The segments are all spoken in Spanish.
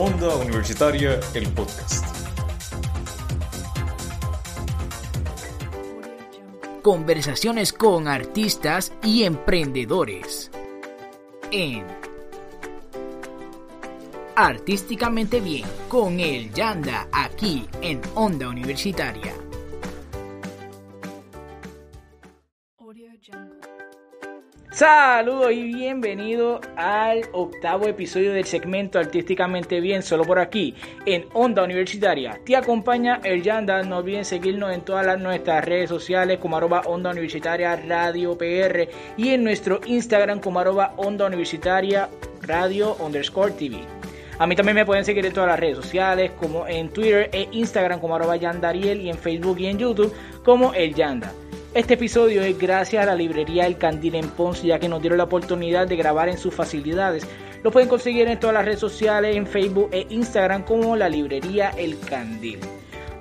Onda Universitaria, el podcast. Conversaciones con artistas y emprendedores. En Artísticamente Bien con el Yanda aquí en Onda Universitaria. Saludos y bienvenido al octavo episodio del segmento Artísticamente Bien, solo por aquí, en Onda Universitaria. Te acompaña el Yanda, no olviden seguirnos en todas las, nuestras redes sociales como arroba Onda Universitaria Radio PR y en nuestro Instagram como arroba Onda Universitaria Radio underscore TV. A mí también me pueden seguir en todas las redes sociales, como en Twitter e Instagram como arroba Yandariel y en Facebook y en YouTube como El Yanda. Este episodio es gracias a la librería El Candil en Ponce, ya que nos dieron la oportunidad de grabar en sus facilidades. Lo pueden conseguir en todas las redes sociales, en Facebook e Instagram como la librería El Candil.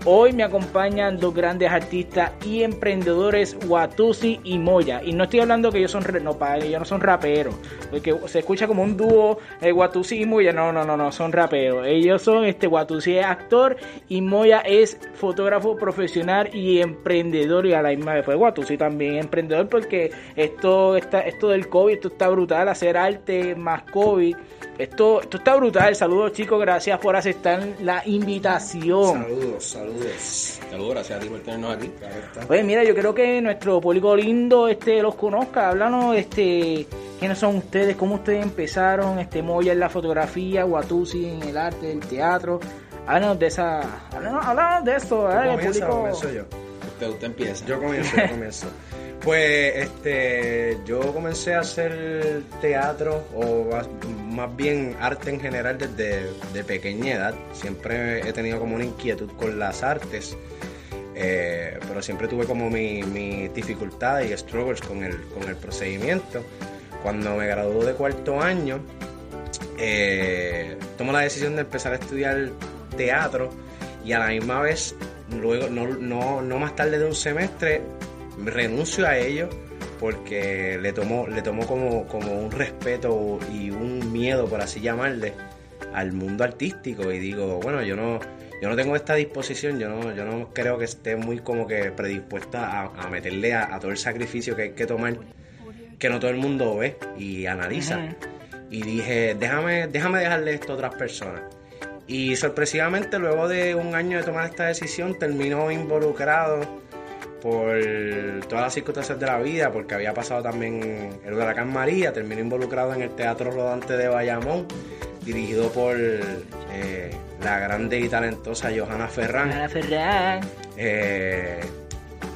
Hoy me acompañan dos grandes artistas y emprendedores, Watusi y Moya. Y no estoy hablando que ellos son no, ellos no son raperos, porque se escucha como un dúo eh, Watusi y Moya. No, no, no, no, son raperos. Ellos son este Watusi es actor y Moya es fotógrafo profesional y emprendedor y a la misma vez pues Watusi también emprendedor porque esto está esto del COVID, esto está brutal, hacer arte más COVID esto, esto está brutal. Saludos chicos, gracias por aceptar la invitación. Saludos, saludos. Saludos, gracias a ti por tenernos aquí. Pues mira, yo creo que nuestro público lindo este los conozca. Háblanos, este, quiénes son ustedes, cómo ustedes empezaron, este Moya en la fotografía, Watusi en el arte, el teatro. Háblanos de esa, háblanos, de esto, ¿eh? Comienzo, comienzo yo. Usted, usted empieza. Yo comienzo, yo comienzo. Pues este, yo comencé a hacer teatro o más bien arte en general desde de pequeña edad. Siempre he tenido como una inquietud con las artes, eh, pero siempre tuve como mi, mi dificultad y struggles con el, con el procedimiento. Cuando me gradué de cuarto año, eh, tomo la decisión de empezar a estudiar teatro y a la misma vez, luego, no, no, no más tarde de un semestre, renuncio a ello porque le tomó, le tomó como, como un respeto y un miedo, por así llamarle, al mundo artístico. Y digo, bueno, yo no, yo no tengo esta disposición, yo no, yo no creo que esté muy como que predispuesta a, meterle a, todo el sacrificio que hay que tomar, que no todo el mundo ve y analiza. Y dije, déjame, déjame dejarle esto a otras personas. Y sorpresivamente, luego de un año de tomar esta decisión, terminó involucrado por todas las circunstancias de la vida, porque había pasado también el huracán María, terminó involucrado en el Teatro Rodante de Bayamón, dirigido por eh, la grande y talentosa Johanna Ferran. Johanna Ferran. Eh,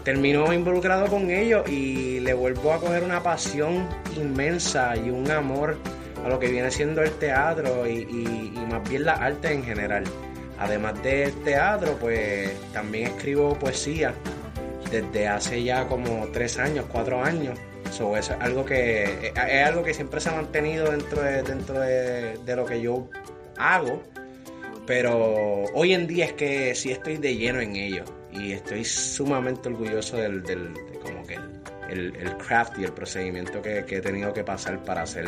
terminó involucrado con ellos y le vuelvo a coger una pasión inmensa y un amor a lo que viene siendo el teatro y, y más bien la arte en general. Además del teatro, pues también escribo poesía desde hace ya como tres años, cuatro años. eso es algo que es algo que siempre se ha mantenido dentro de, dentro de, lo que yo hago. Pero hoy en día es que sí estoy de lleno en ello. Y estoy sumamente orgulloso del, del como que el, el, craft y el procedimiento que, que he tenido que pasar para ser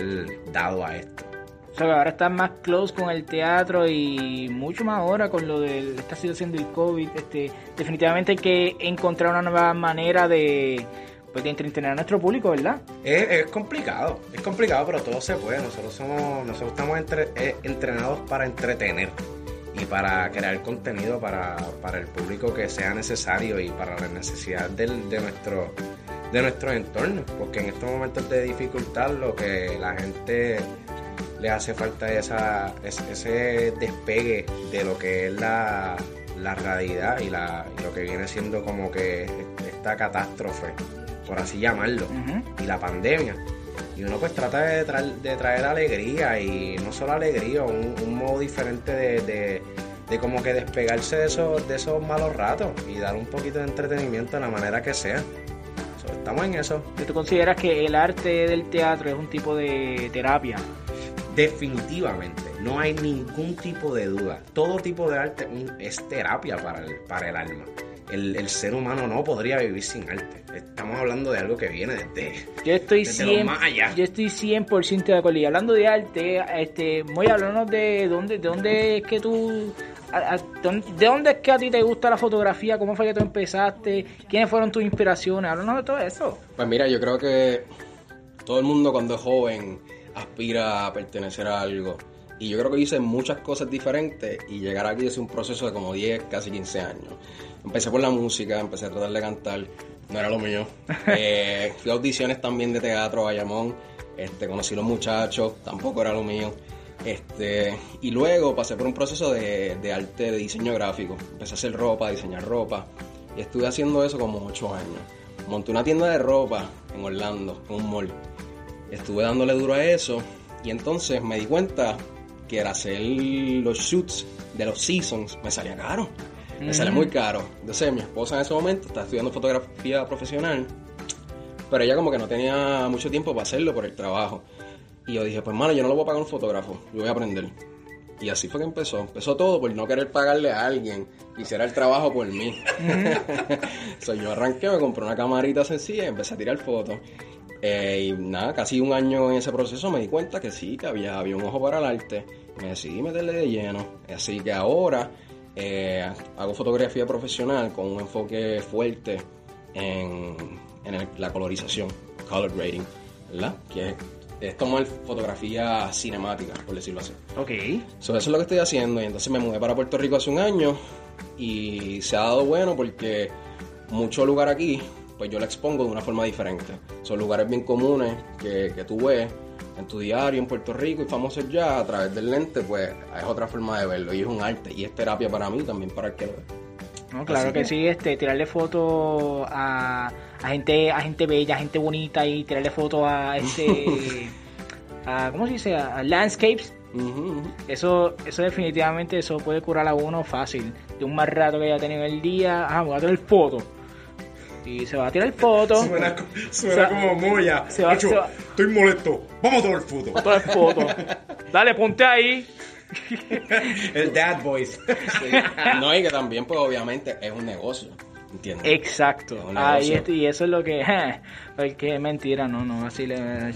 dado a esto. O sea, que ahora estás más close con el teatro y mucho más ahora con lo de esta situación del COVID. Este, definitivamente hay que encontrar una nueva manera de, pues, de entretener a nuestro público, ¿verdad? Es, complicado, es complicado, pero todo se puede. Nosotros somos, nosotros estamos eh, entrenados para entretener y para crear contenido para, para, el público que sea necesario y para la necesidad del, de nuestro de nuestro entorno, porque en estos momentos de dificultad lo que la gente le hace falta esa, ese despegue de lo que es la, realidad y, la, lo que viene siendo como que esta catástrofe, por así llamarlo, y la pandemia. Y uno pues trata de, de traer alegría y no solo alegría, un, modo diferente de, de, como que despegarse de esos, de esos malos ratos y dar un poquito de entretenimiento de la manera que sea. estamos en eso. ¿Tú consideras que el arte del teatro es un tipo de terapia? Definitivamente, no hay ningún tipo de duda. Todo tipo de arte es terapia para el, para el alma. el, ser humano no podría vivir sin arte. Estamos hablando de algo que viene desde, yo estoy 100, Yo estoy 100% de acuerdo. Y hablando de arte, este, voy a hablarnos de dónde, de dónde es que tú ¿De dónde es que a ti te gusta la fotografía? ¿Cómo fue que tú empezaste? ¿Quiénes fueron tus inspiraciones? Háblanos de todo eso. Pues mira, yo creo que todo el mundo cuando es joven aspira a pertenecer a algo. Y yo creo que hice muchas cosas diferentes y llegar aquí es un proceso de como 10, casi 15 años. Empecé por la música, empecé a tratar de cantar, no era lo mío. Eh, fui a audiciones también de teatro, Bayamón, este, conocí a los muchachos, tampoco era lo mío. Este, y luego pasé por un proceso de, de arte, de diseño gráfico. Empecé a hacer ropa, a diseñar ropa. Y estuve haciendo eso como 8 años. Monté una tienda de ropa en Orlando, en un mall. Estuve dándole duro a eso. Y entonces me di cuenta que era hacer los shoots de los seasons me salía caro. Me salía muy caro. Entonces mi esposa en ese momento estaba estudiando fotografía profesional. Pero ella como que no tenía mucho tiempo para hacerlo por el trabajo. Y yo dije, pues mano, yo no lo voy a pagar un fotógrafo, yo voy a aprender. Y así fue que empezó. Empezó todo por no querer pagarle a alguien que hiciera el trabajo por mí. so, yo arranqué, me compré una camarita sencilla y empecé a tirar fotos. Eh, y nada, casi un año en ese proceso me di cuenta que sí, que había, había un ojo para el arte. Me decidí meterle de lleno. Así que ahora eh, hago fotografía profesional con un enfoque fuerte en, en la colorización, color grading, ¿verdad? Que es tomar fotografía cinemática, por decirlo así. Ok. eso es lo que estoy haciendo. Y entonces me mudé para Puerto Rico hace un año y se ha dado bueno porque mucho lugar aquí, pues yo lo expongo de una forma diferente. Son lugares bien comunes que, que tú ves en tu diario en Puerto Rico y famosos ya a través del lente, pues es otra forma de verlo y es un arte y es terapia para mí también para el que lo ve. No, claro que, sí, este, tirarle fotos a, a, gente, a gente bella, a gente bonita y tirarle fotos a este, a, ¿cómo se dice? A landscapes. Eso, eso definitivamente, eso puede curar a uno fácil. De un mal rato que haya tenido el día, ah, voy a tirar foto. Y se va a tirar foto. Suena, suena como moya. Se va, Estoy molesto. Vamos a tomar foto. A tomar foto. Dale, ponte ahí. el dad voice. No, y que también, pues obviamente, es un negocio. Exacto. y eso es lo que. porque es mentira, no, no, así le.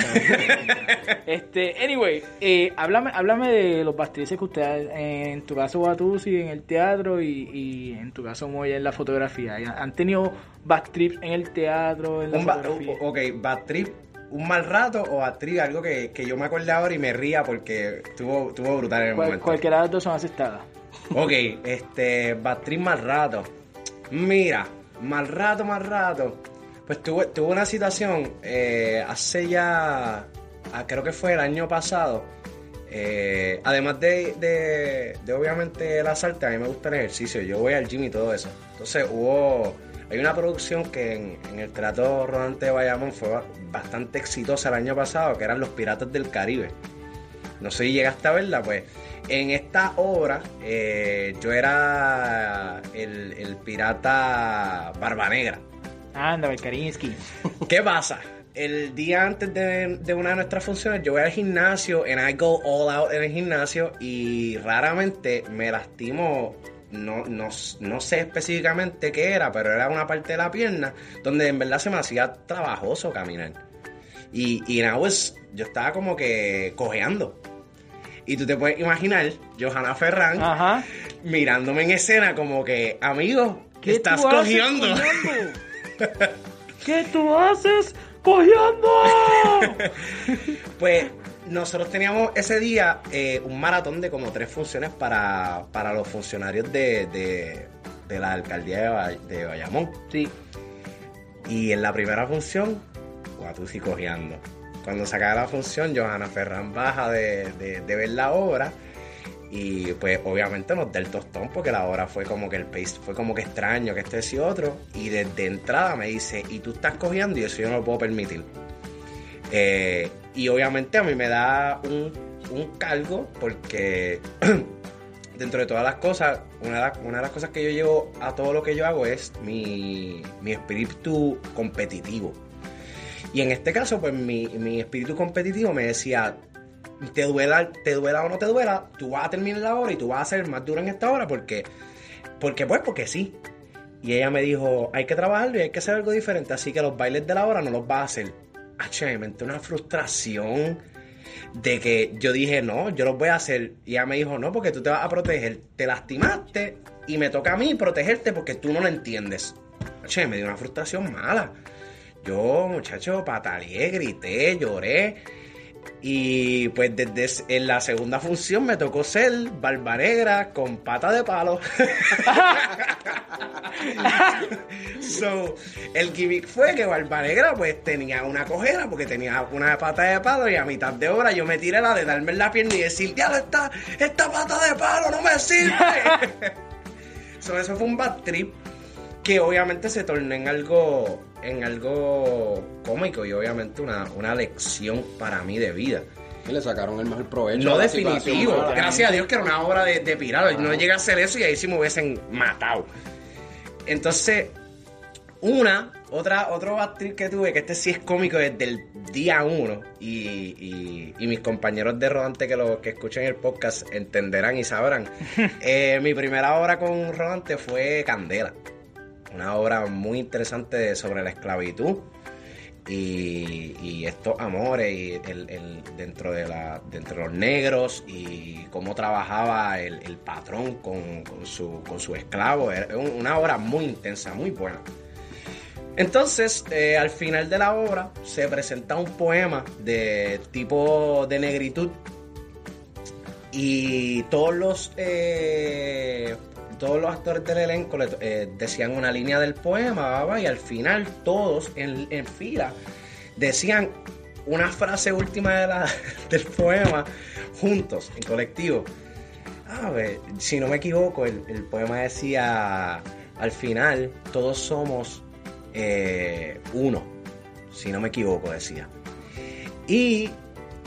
este, anyway, eh, háblame, háblame de los backtrips que ustedes, en tu caso Batusi en el teatro y, en tu caso Moya en la fotografía. ¿Han tenido backtrips en el teatro, en la fotografía? ok, backtrip un mal rato o actriz, algo que, yo me acuerdo ahora y me ría porque estuvo, estuvo brutal en el momento. Cualquiera de las dos son aceptadas. Ok, este, actriz mal rato. Mira, mal rato, mal rato. Pues tuve, una situación eh, hace ya, ah, creo que fue el año pasado. Eh, además de, de, de, obviamente el asalto, a mí me gusta el ejercicio. Yo voy al gym y todo eso. Entonces hubo hay una producción que en, el Trato Rodante de Bayamón fue bastante exitosa el año pasado, que eran Los Piratas del Caribe. No sé si llegaste a verla, pues. En esta obra, eh, yo era el, pirata Barba Negra. Anda, Karinsky. ¿Qué pasa? El día antes de, de, una de nuestras funciones, yo voy al gimnasio, and I go all out en el gimnasio, y raramente me lastimo no, no, no, sé específicamente qué era, pero era una parte de la pierna donde en verdad se me hacía trabajoso caminar. Y, y yo estaba como que cojeando. Y tú te puedes imaginar, Johanna Ferran, mirándome en escena como que, amigo, ¿qué estás cogiendo? ¿Qué tú haces cogiendo? pues nosotros teníamos ese día eh, un maratón de como tres funciones para, los funcionarios de, la alcaldía de, Bayamón. Sí. Y en la primera función, Guatusi cojeando. Cuando se acaba la función, Johanna Ferran baja de, ver la obra y pues obviamente nos da el tostón porque la obra fue como que el pace fue como que extraño, que este y otro. Y desde entrada me dice, y tú estás cojeando y eso yo no lo puedo permitir. Eh, y obviamente a mí me da un, cargo porque dentro de todas las cosas, una de, las cosas que yo llevo a todo lo que yo hago es mi, espíritu competitivo. Y en este caso, pues mi, espíritu competitivo me decía, te duela, te duela o no te duela, tú vas a terminar la hora y tú vas a ser más duro en esta hora porque, porque pues, porque sí. Y ella me dijo, hay que trabajarlo y hay que hacer algo diferente, así que los bailes de la hora no los vas a hacer. H, me una frustración de que yo dije, no, yo los voy a hacer. Y ella me dijo, no, porque tú te vas a proteger. Te lastimaste y me toca a mí protegerte porque tú no lo entiendes. Che, me dio una frustración mala. Yo, muchacho, pataleé, grité, lloré. Y pues desde en la segunda función me tocó ser barba negra con pata de palo. so, el gimmick fue que barba negra pues tenía una cojera porque tenía una pata de palo y a mitad de hora yo me tiré la de darme en la pierna y decir, diablo, esta, esta pata de palo no me sirve. so, eso fue un bad trip que obviamente se tornó en algo, en algo cómico y obviamente una, una lección para mí de vida. Y le sacaron el mejor provecho. No definitivo. Gracias a Dios que era una obra de, de pirata. No llega a hacer eso y ahí sí me hubiesen matado. Entonces, una, otra, otro actriz que tuve, que este sí es cómico desde el día uno, y, y, mis compañeros de Rodante que lo que escuchen el podcast entenderán y sabrán. Eh, mi primera obra con Rodante fue Candela una obra muy interesante sobre la esclavitud y, estos amores dentro, de los negros y cómo trabajaba el, patrón con, su, con su esclavo. Era una obra muy intensa, muy buena. Entonces, eh, al final de la obra se presenta un poema de tipo de negritud y todos los eh, todos los actores del elenco eh, decían una línea del poema, y al final todos en, fila decían una frase última de del poema juntos, en colectivo. A ver, si no me equivoco, el, poema decía, al final todos somos eh, uno, si no me equivoco, decía. Y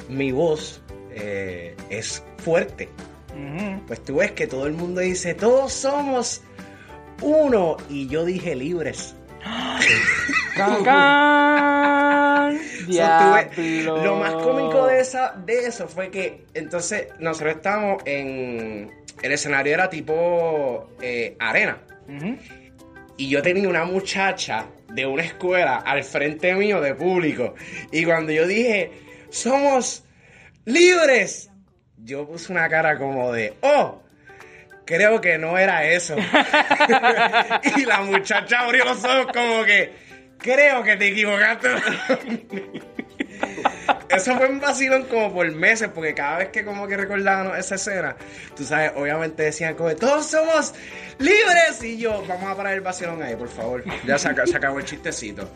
mi voz eh, es fuerte, pues tú ves que todo el mundo dice, todos somos uno. Y yo dije libres. lo más cómico de, esa, de eso fue que entonces nosotros estábamos en... El escenario era tipo eh, arena. Y yo tenía una muchacha de una escuela al frente mío de público. Y cuando yo dije, somos libres, yo puse una cara como de, oh, creo que no era eso. y la muchacha abrió los ojos como que, creo que te equivocaste. Eso fue un vacilón como por meses, porque cada vez que como que recordábamos esa escena, tú sabes, obviamente decían como, todos somos libres. Y yo, vamos a parar el vacilón ahí, por favor. Ya se, acabó el chistecito.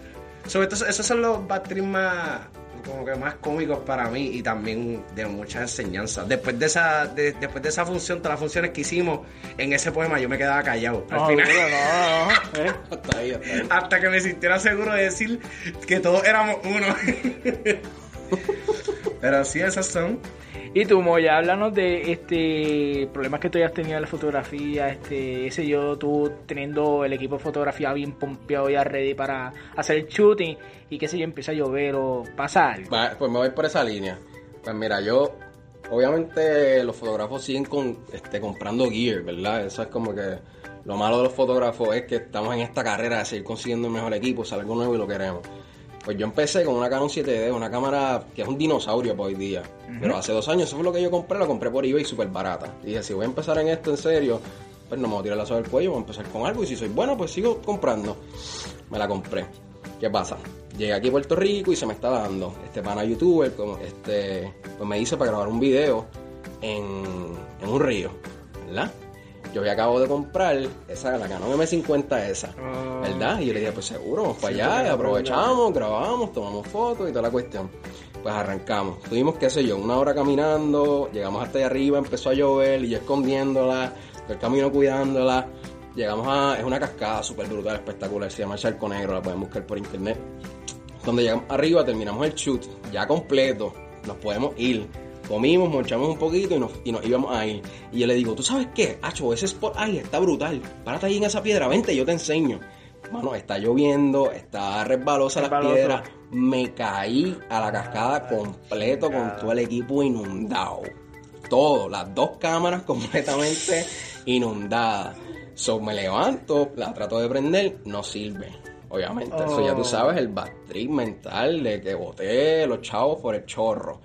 Sobre todo, esos son los más como que más cómicos para mí y también de muchas enseñanzas. Después de esa, después de esa función, todas las funciones que hicimos en ese poema, yo me quedaba callado. Al final. ¿eh? hasta, ahí, hasta, que me sintiera seguro de decir que todos éramos uno. Pero sí, esas son. Y tú, Moya, háblanos de este problemas que tú hayas tenido en la fotografía, este, ese yo, tú teniendo el equipo de fotografía bien pompeado ya ready para hacer el shooting y qué sé yo, empieza a llover o pasa algo. pues me voy por esa línea. Pues mira, yo, obviamente los fotógrafos siguen con, este, comprando gear, ¿verdad? Eso es como que lo malo de los fotógrafos es que estamos en esta carrera de seguir consiguiendo el mejor equipo, sale algo nuevo y lo queremos. Pues yo empecé con una Canon 7D, una cámara que es un dinosaurio por hoy día. Pero hace dos años, eso fue lo que yo compré, lo compré por eBay súper barata. Y dije, si voy a empezar en esto en serio, pues no me voy a tirar la soga del cuello, voy a empezar con algo. Y si soy bueno, pues sigo comprando. Me la compré. ¿Qué pasa? Llegué aquí a Puerto Rico y se me está dando. Este pana youtuber, como este, pues me hice para grabar un video en, en un río, ¿verdad? Yo había acabo de comprar esa, la Canon M50 esa, ah. ¿verdad? Y yo le dije, pues seguro, vamos para allá, aprovechamos, grabamos, tomamos fotos y toda la cuestión. Pues arrancamos. Tuvimos, qué sé yo, una hora caminando, llegamos hasta allá arriba, empezó a llover y yo escondiéndola, el camino cuidándola. Llegamos a, es una cascada súper brutal, espectacular, se llama Charco Negro, la pueden buscar por internet. Donde llegamos arriba, terminamos el shoot, ya completo, nos podemos ir comimos, monchamos un poquito y nos, y nos íbamos a ir. Y yo le digo, ¿tú sabes qué? Hacho, ese spot ahí está brutal. Párate ahí en esa piedra, vente, yo te enseño. Mano, está lloviendo, está resbalosa la piedra. Me caí a la cascada completo con todo el equipo inundado. Todo, las dos cámaras completamente inundadas. So me levanto, la trato de prender, no sirve. Obviamente, eso ya tú Oh. sabes, el batriz mental de que boté los chavos por el chorro.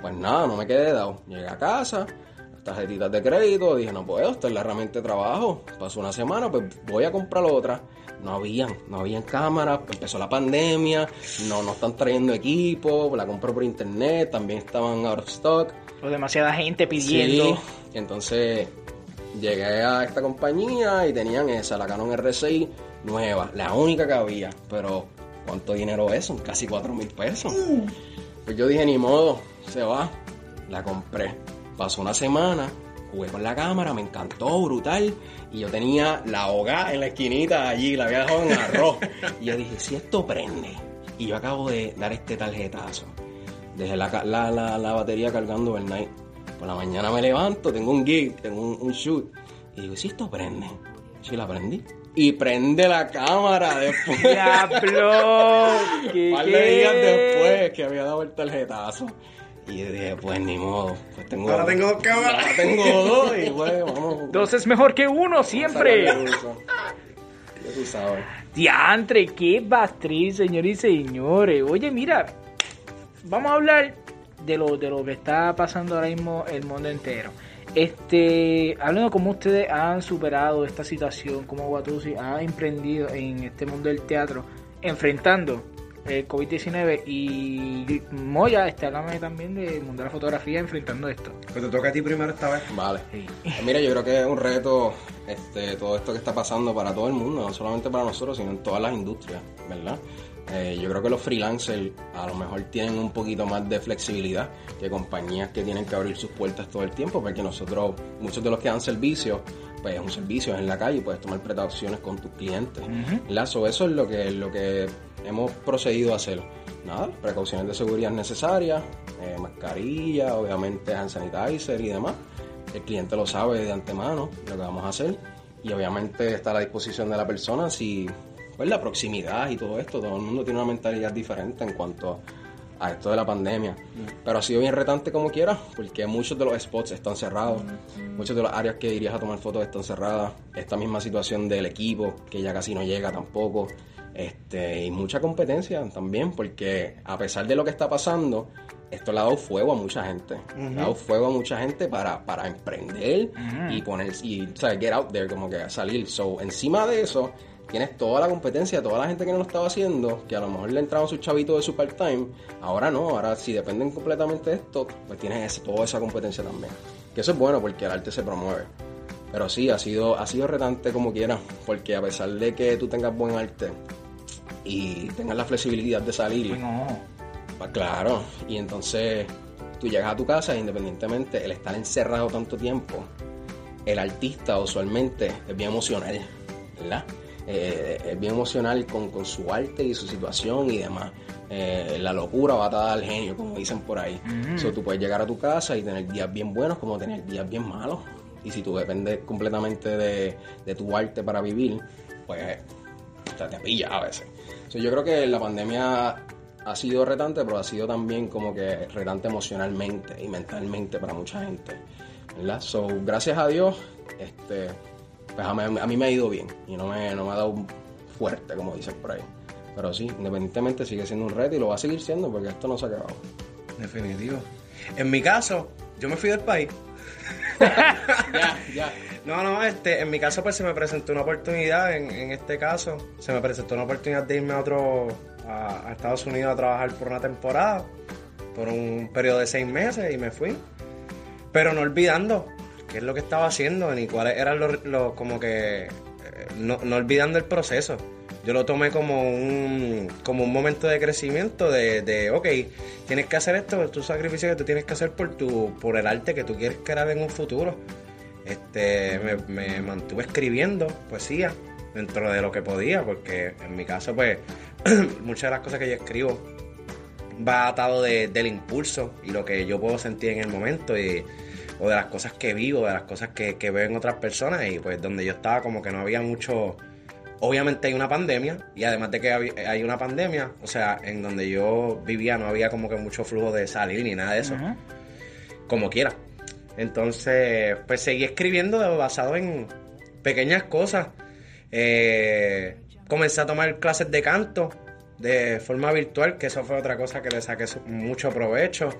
Pues nada, no me quedé dado. Llegué a casa, tarjetitas de crédito, dije, no puedo, esta es la herramienta de trabajo. Pasó una semana, pues voy a comprar otra. No habían, no habían cámaras, empezó la pandemia, no, no están trayendo equipo, la compré por internet, también estaban out of stock. O demasiada gente pidiendo. Sí, entonces llegué a esta compañía y tenían esa, la Canon R6 nueva, la única que había. Pero, ¿cuánto dinero es? Son casi 4 mil pesos. Pues yo dije, ni modo, se va. La compré. Pasó una semana, jugué con la cámara, me encantó, brutal. Y yo tenía la ahogada en la esquinita allí, la había dejado en arroz. y yo dije, si esto prende, y yo acabo de dar este tarjetazo, dejé la, la, la, la batería cargando overnight. Por la mañana me levanto, tengo un gig, tengo un, un shoot. Y digo, si esto prende, si la prendí. Y prende la cámara después. ¡Diablo! ¿Qué, Un par de días después que había dado el tarjetazo. Y yo dije, pues ni modo. Pues tengo Ahora tengo dos cámaras. Ahora tengo dos y pues vamos. Dos es mejor que uno siempre. Sacarle uso. Ya tú sabes. Diantre, qué bastriz, señores y señores. Oye, mira, vamos a hablar de lo, de lo que está pasando ahora mismo el mundo entero. Este, hablando cómo ustedes han superado esta situación, cómo Watusi ha emprendido en este mundo del teatro, enfrentando el COVID-19 y Moya, este, háblame también del mundo de la fotografía enfrentando esto. Pues te toca a ti primero esta vez. Vale. Sí. Pues Mira, yo creo que es un reto este, todo esto que está pasando para todo el mundo, no solamente para nosotros, sino en todas las industrias, ¿verdad? Eh, yo creo que los freelancers a lo mejor tienen un poquito más de flexibilidad que compañías que tienen que abrir sus puertas todo el tiempo, porque nosotros, muchos de los que dan servicios, pues es un servicio, es en la calle, puedes tomar precauciones con tus clientes. So, eso es lo que, lo que hemos procedido a hacer. Nada, precauciones de seguridad necesarias, eh, mascarilla, obviamente hand sanitizer y demás. El cliente lo sabe de antemano lo que vamos a hacer y obviamente está a la disposición de la persona si pues la proximidad y todo esto, todo el mundo tiene una mentalidad diferente en cuanto a esto de la pandemia. Pero ha sido bien retante como quiera, porque muchos de los spots están cerrados, muchas de las áreas que irías a tomar fotos están cerradas, esta misma situación del equipo, que ya casi no llega tampoco, este, y mucha competencia también, porque a pesar de lo que está pasando, esto le ha dado fuego a mucha gente. Le ha dado fuego a mucha gente para, para emprender y poner, y, o sea, get out there, como que salir. So, encima de eso, tienes toda la competencia, toda la gente que no lo estaba haciendo, que a lo mejor le entraban sus chavitos de su part-time. Ahora no, ahora si dependen completamente de esto, pues tienes ese- toda esa competencia también. Que eso es bueno porque el arte se promueve. Pero sí, ha sido, ha sido retante como quiera, porque a pesar de que tú tengas buen arte y tengas la flexibilidad de salir, No. pues claro, y entonces tú llegas a tu casa e independientemente el estar encerrado tanto tiempo, el artista usualmente es bien emocional, ¿verdad? Eh, es bien emocional con, con su arte y su situación y demás. Eh, la locura va atada al genio, como dicen por ahí. So, tú puedes llegar a tu casa y tener días bien buenos como tener días bien malos. Y si tú dependes completamente de, de tu arte para vivir, pues o sea, te pilla a veces. So, yo creo que la pandemia ha sido retante, pero ha sido también como que retante emocionalmente y mentalmente para mucha gente. ¿verdad? So, gracias a Dios, este, pues a mí, a mí me ha ido bien y no me, no me ha dado fuerte, como dicen por ahí. Pero sí, independientemente sigue siendo un reto y lo va a seguir siendo porque esto no se ha acabado. Definitivo. En mi caso, yo me fui del país. ya, ya. No, no, este, en mi caso pues se me presentó una oportunidad, en, en este caso, se me presentó una oportunidad de irme a otro, a, a Estados Unidos a trabajar por una temporada, por un periodo de seis meses y me fui. Pero no olvidando qué es lo que estaba haciendo ni cuáles eran los, como que, eh, no, no olvidando el proceso. Yo lo tomé como un, como un momento de crecimiento de, de, ok, tienes que hacer esto, tu sacrificio que tú tienes que hacer por, tu, por el arte que tú quieres crear en un futuro. Este, me, mantuve escribiendo poesía dentro de lo que podía, porque en mi caso, pues, muchas de las cosas que yo escribo va atado de- del impulso y lo que yo puedo sentir en el momento o de las cosas que vivo, de las cosas que, que veo en otras personas y pues donde yo estaba como que no había mucho... Obviamente hay una pandemia y además de que hay una pandemia, o sea, en donde yo vivía no había como que mucho flujo de salir ni nada de eso como quiera. Entonces, pues seguí escribiendo basado en pequeñas cosas. Eh, comencé a tomar clases de canto de forma virtual, que eso fue otra cosa que le saqué mucho provecho.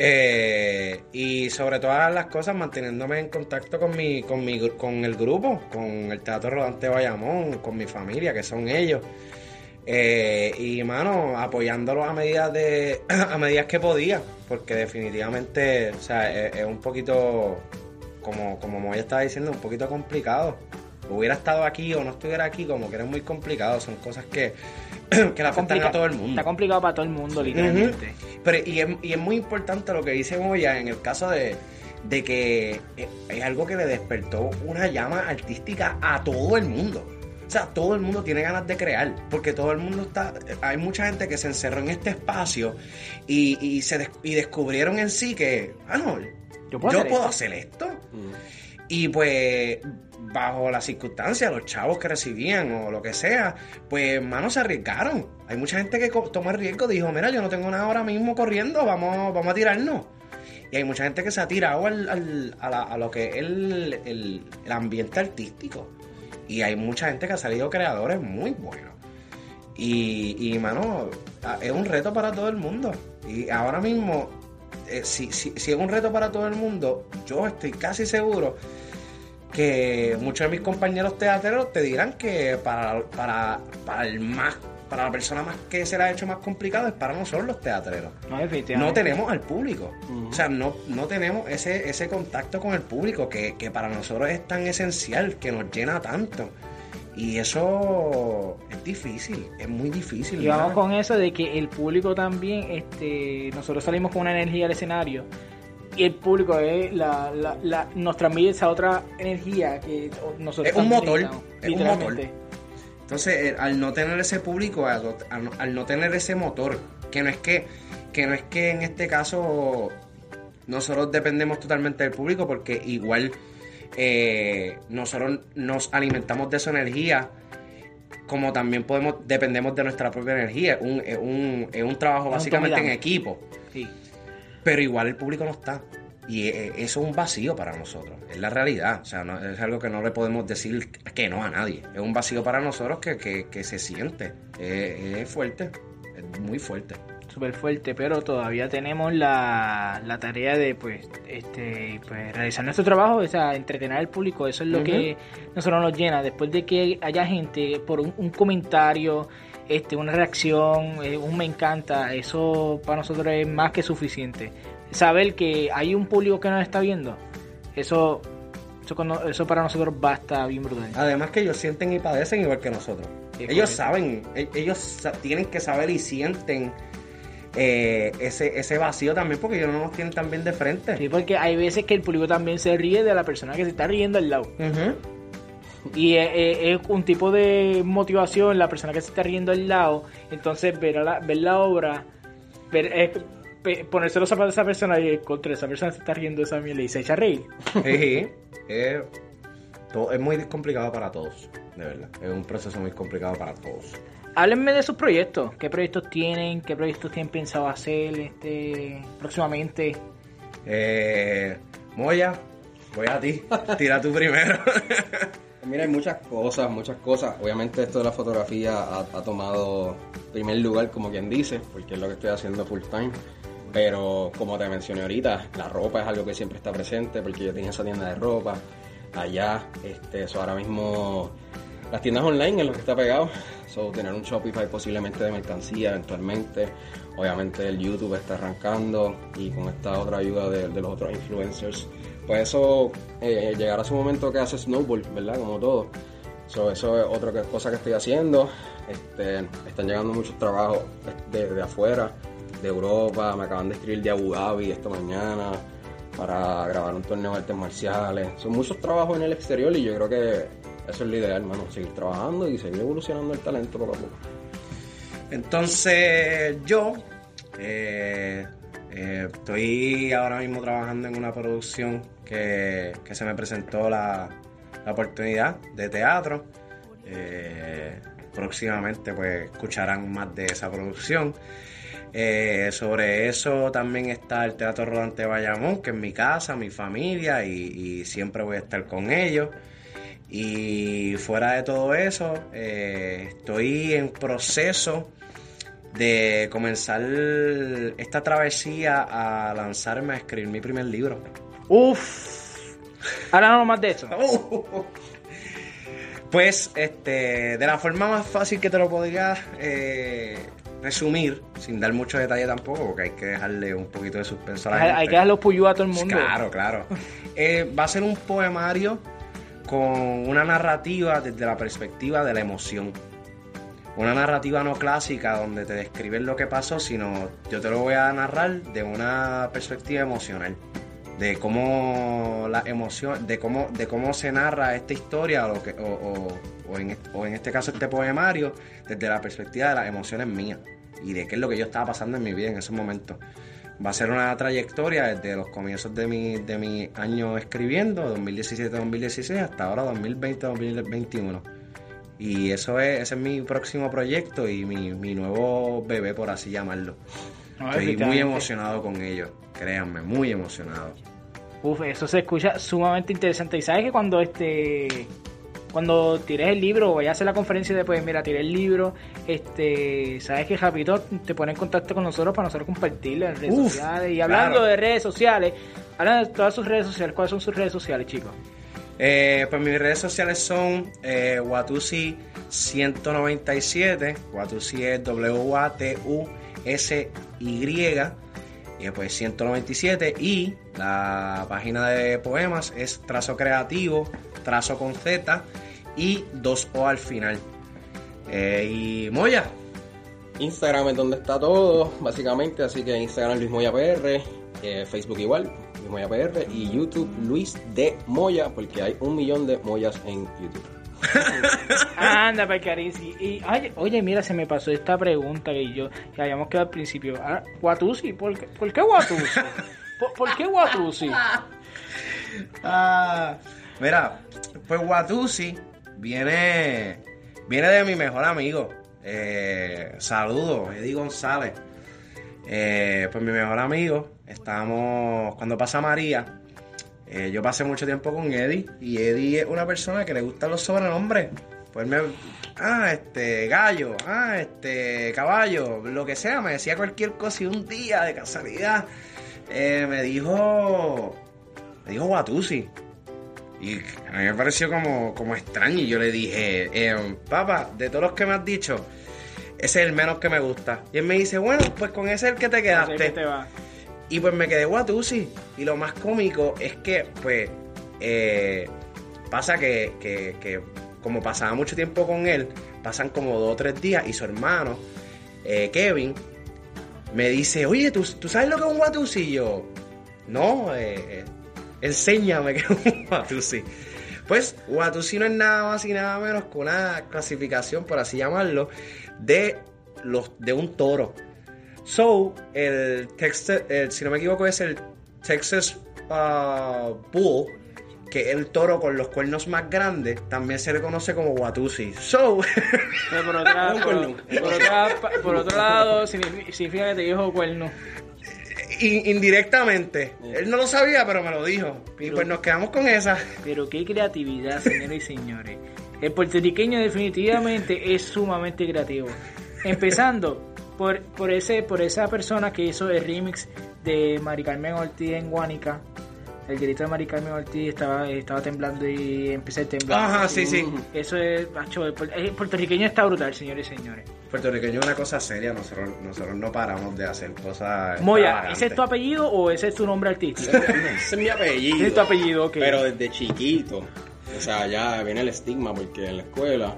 Eh, y sobre todas las cosas, manteniéndome en contacto con mi, con mi, con el grupo, con el Teatro Rodante Bayamón, con mi familia, que son ellos. Eh, y mano, apoyándolos a medida de. a medida que podía. Porque definitivamente, o sea, es, un poquito. Como, como Moya estaba diciendo, un poquito complicado. Hubiera estado aquí o no estuviera aquí, como que era muy complicado. Son cosas que que la afectan a todo el mundo. Está complicado para todo el mundo, literalmente. Pero, y es, y, es, muy importante lo que dice Moya en el caso de, de que es algo que le despertó una llama artística a todo el mundo. O sea, todo el mundo tiene ganas de crear, porque todo el mundo está, hay mucha gente que se encerró en este espacio y, y se y descubrieron en sí que, ah, no, yo puedo, hacer, esto. Mm. Y pues bajo las circunstancias, los chavos que recibían o lo que sea, pues manos se arriesgaron. Hay mucha gente que tomó el riesgo, dijo, mira, yo no tengo nada ahora mismo corriendo, vamos, vamos a tirarnos. Y hay mucha gente que se ha tirado al, a, lo que es el, el, ambiente artístico. Y hay mucha gente que ha salido creadores muy buenos. Y, y mano, es un reto para todo el mundo. Y ahora mismo, eh, si, si, si es un reto para todo el mundo, yo estoy casi seguro que muchos de mis compañeros teatreros te dirán que para, para, para el más para la persona más que se le ha hecho más complicado es para nosotros los teatreros. No, tenemos al público. O sea, no, no tenemos ese, ese contacto con el público que, que, para nosotros es tan esencial, que nos llena tanto. Y eso es difícil, es muy difícil. Y vamos con eso de que el público también, este, nosotros salimos con una energía al escenario. Y el público es la, la, nos transmite esa otra energía que nosotros es un motor es un motor. entonces eh, al no tener ese público al, no tener ese motor que no es que que no es que en este caso nosotros dependemos totalmente del público porque igual eh, nosotros nos alimentamos de su energía como también podemos dependemos de nuestra propia energía es un, es un, es un trabajo básicamente en equipo sí pero igual el público no está. Y eh, eso es un vacío para nosotros, es la realidad. O sea, no, es algo que no le podemos decir que no a nadie. Es un vacío para nosotros que, que, se siente. es fuerte, es muy fuerte. Súper fuerte, pero todavía tenemos la, la tarea de pues, este, pues realizar nuestro trabajo, o sea, entretener al público. Eso es lo que nosotros nos llena. Después de que haya gente por un, un comentario, este, una reacción, eh, un me encanta, eso para nosotros es más que suficiente. Saber que hay un público que nos está viendo, eso, eso, para nosotros basta bien brutal. Además que ellos sienten y padecen igual que nosotros. ellos saben, e, ellos tienen que saber y sienten eh, ese, ese vacío también porque ellos no nos tienen tan bien de frente. Sí, porque hay veces que el público también se ríe de la persona que se está riendo al lado. Y es, un tipo de motivación la persona que se está riendo al lado. Entonces, ver la, ver la obra, ver, ponerse los zapatos de esa persona y contra esa persona se está riendo esa miel y se echa a reír. Sí, todo, es muy complicado para todos, de verdad. Es un proceso muy complicado para todos. Háblenme de sus proyectos. ¿Qué proyectos tienen? ¿Qué proyectos tienen pensado hacer este próximamente? Eh, Moya, voy a ti. Tira tú primero. Mira, hay muchas cosas, muchas cosas. Obviamente esto de la fotografía ha, tomado primer lugar, como quien dice, porque es lo que estoy haciendo full time. Pero como te mencioné ahorita, la ropa es algo que siempre está presente, porque yo tenía esa tienda de ropa allá. Este, eso ahora mismo, las tiendas online es lo que está pegado. So, tener un Shopify posiblemente de mercancía eventualmente. Obviamente el YouTube está arrancando y con esta otra ayuda de, de los otros influencers pues eso eh, llegará su momento que hace Snowball, ¿verdad? Como todo. eso es otra cosa que estoy haciendo. Este, están llegando muchos trabajos de, afuera, de Europa. Me acaban de escribir de Abu Dhabi esta mañana para grabar un torneo de artes marciales. Son muchos trabajos en el exterior y yo creo que eso es lo ideal, hermano. Seguir trabajando y seguir evolucionando el talento poco a poco. Entonces, yo eh, eh, estoy ahora mismo trabajando en una producción que, se me presentó la, oportunidad de teatro. Eh, próximamente pues escucharán más de esa producción. Sobre eso también está el Teatro Rodante Bayamón, que es mi casa, mi familia, y, siempre voy a estar con ellos. Y fuera de todo eso, eh, estoy en proceso de comenzar esta travesía a lanzarme a escribir mi primer libro. Uf. Háblanos más de eso. Pues, este, de la forma más fácil que te lo podría eh, resumir, sin dar mucho detalle tampoco, porque hay que dejarle un poquito de suspenso a la hay, gente. Hay que puyú a todo el mundo. Claro, claro. Eh, va a ser un poemario con una narrativa desde la perspectiva de la emoción. Una narrativa no clásica donde te describen lo que pasó, sino yo te lo voy a narrar de una perspectiva emocional de cómo la emoción, de cómo, de cómo se narra esta historia o, o, o, en, o, en, este caso este poemario desde la perspectiva de las emociones mías y de qué es lo que yo estaba pasando en mi vida en ese momento. Va a ser una trayectoria desde los comienzos de mi, de mi año escribiendo, 2017-2016, hasta ahora 2020-2021. Y eso es, ese es mi próximo proyecto y mi, mi nuevo bebé, por así llamarlo. No, Estoy muy emocionado con ello, créanme, muy emocionado. Uf, eso se escucha sumamente interesante. Y sabes que cuando este cuando tires el libro o vayas a hacer la conferencia después, mira, tiré el libro, este, sabes que Japito te pone en contacto con nosotros para nosotros compartirlo en redes Uf, sociales. Y hablando claro. de redes sociales, hablando de todas sus redes sociales, ¿cuáles son sus redes sociales, chicos? Eh, pues mis redes sociales son eh, Watusi197, Watusi es W-A-T-U-S-Y, y pues 197 y la página de poemas es trazo creativo, trazo con Z y 2O al final. Eh, y Moya. Instagram es donde está todo, básicamente, así que Instagram Luis Moya PR, eh, Facebook igual, Luis Moya PR y YouTube Luis de Moya, porque hay un millón de Moyas en YouTube. Anda, Paicarisi. Y, ay, oye, mira, se me pasó esta pregunta que yo que habíamos quedado al principio. Ah, Watusi, ¿por qué, ¿por qué Watusi? ¿Por, ¿Por, qué Watusi? Ah, mira, pues Watusi viene, viene de mi mejor amigo. Eh, saludos, Eddie González. Eh, pues mi mejor amigo, estábamos, cuando pasa María, eh, yo pasé mucho tiempo con Eddie y Eddie es una persona que le gustan los sobrenombres. Pues me, ah, este, gallo, ah, este, caballo, lo que sea, me decía cualquier cosa y un día de casualidad me dijo, me dijo Watusi. Y a mí me pareció como, como extraño y yo le dije, eh, papá, de todos los que me has dicho, ese es el menos que me gusta. Y él me dice, bueno, pues con ese es el que te quedaste. Que te va. Y pues me quedé Watusi. Y lo más cómico es que, pues, eh, pasa que, que, que, como pasaba mucho tiempo con él, pasan como dos o tres días y su hermano, eh, Kevin, me dice, oye, ¿tú, ¿tú, sabes lo que es un Watusi? Y yo, no, eh, enséñame que es un Watusi. Pues Watusi no es nada más y nada menos que una clasificación, por así llamarlo, de, los, de un toro. So, el Texas, el, si no me equivoco, es el Texas uh, Bull, que es el toro con los cuernos más grandes, también se le conoce como Watusi. So, por, otra, por, por, otra, por, otro lado, significa que te dijo cuerno. Indirectamente. Él no lo sabía, pero me lo dijo. Y Pero- pues nos quedamos con esa. Pero qué creatividad, señores y señores. El puertorriqueño definitivamente es sumamente creativo. Empezando por, por, ese, por esa persona que hizo el remix de Mari Carmen Ortiz en Guánica. El grito de Mari Carmen Ortiz estaba, estaba temblando y empecé a temblar. Ajá, sí, sí. Eso es, macho, el, puer- el puertorriqueño está brutal, señores y señores. Puertorriqueño es una cosa seria, nosotros, nosotros no paramos de hacer cosas. Moya. ¿ese es tu apellido o ese es tu nombre artístico? Ese es mi apellido. Ese es tu apellido, ok. Pero desde chiquito. O sea, ya viene el estigma porque en la escuela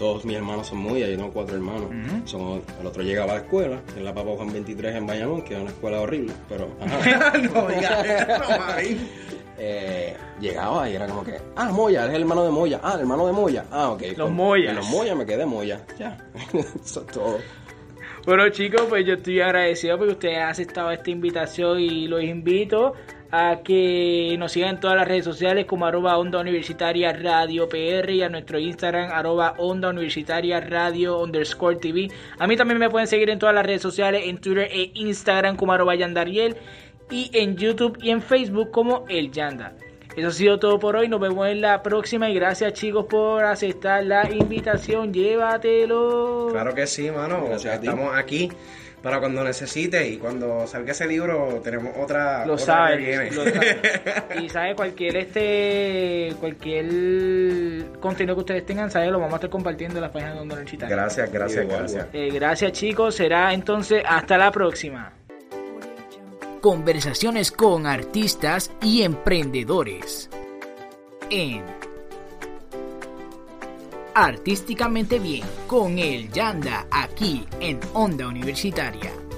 todos mis hermanos son muy, yo tengo cuatro hermanos. Somos- el otro llegaba a la escuela, en la Papa Juan 23 en Bayamón, que es una escuela horrible, pero ajá. no. Eh, llegaba y era como que, ah, Moya, eres el hermano de Moya, ah, el hermano de Moya, ah, ok. Los Moyas. En los Moya me quedé Moya, ya. Eso es todo. Bueno chicos, pues yo estoy agradecido porque ustedes han aceptado esta invitación y los invito a que nos sigan en todas las redes sociales como arroba onda universitaria radio PR y a nuestro Instagram arroba onda universitaria radio underscore TV. A mí también me pueden seguir en todas las redes sociales, en Twitter e Instagram como arroba yandariel y en YouTube y en Facebook como el Yanda. Eso ha sido todo por hoy. Nos vemos en la próxima. Y gracias, chicos, por aceptar la invitación. Llévatelo. Claro que sí, mano. Estamos aquí para cuando necesite y cuando salga ese libro tenemos otra lo sabes lo y sabe cualquier este cualquier contenido que ustedes tengan sabe lo vamos a estar compartiendo en la página de Don gracias gracias gracias. eh, gracias chicos. Será entonces hasta la próxima. Conversaciones con artistas y emprendedores. En Artísticamente Bien con el Yanda aquí en Onda Universitaria.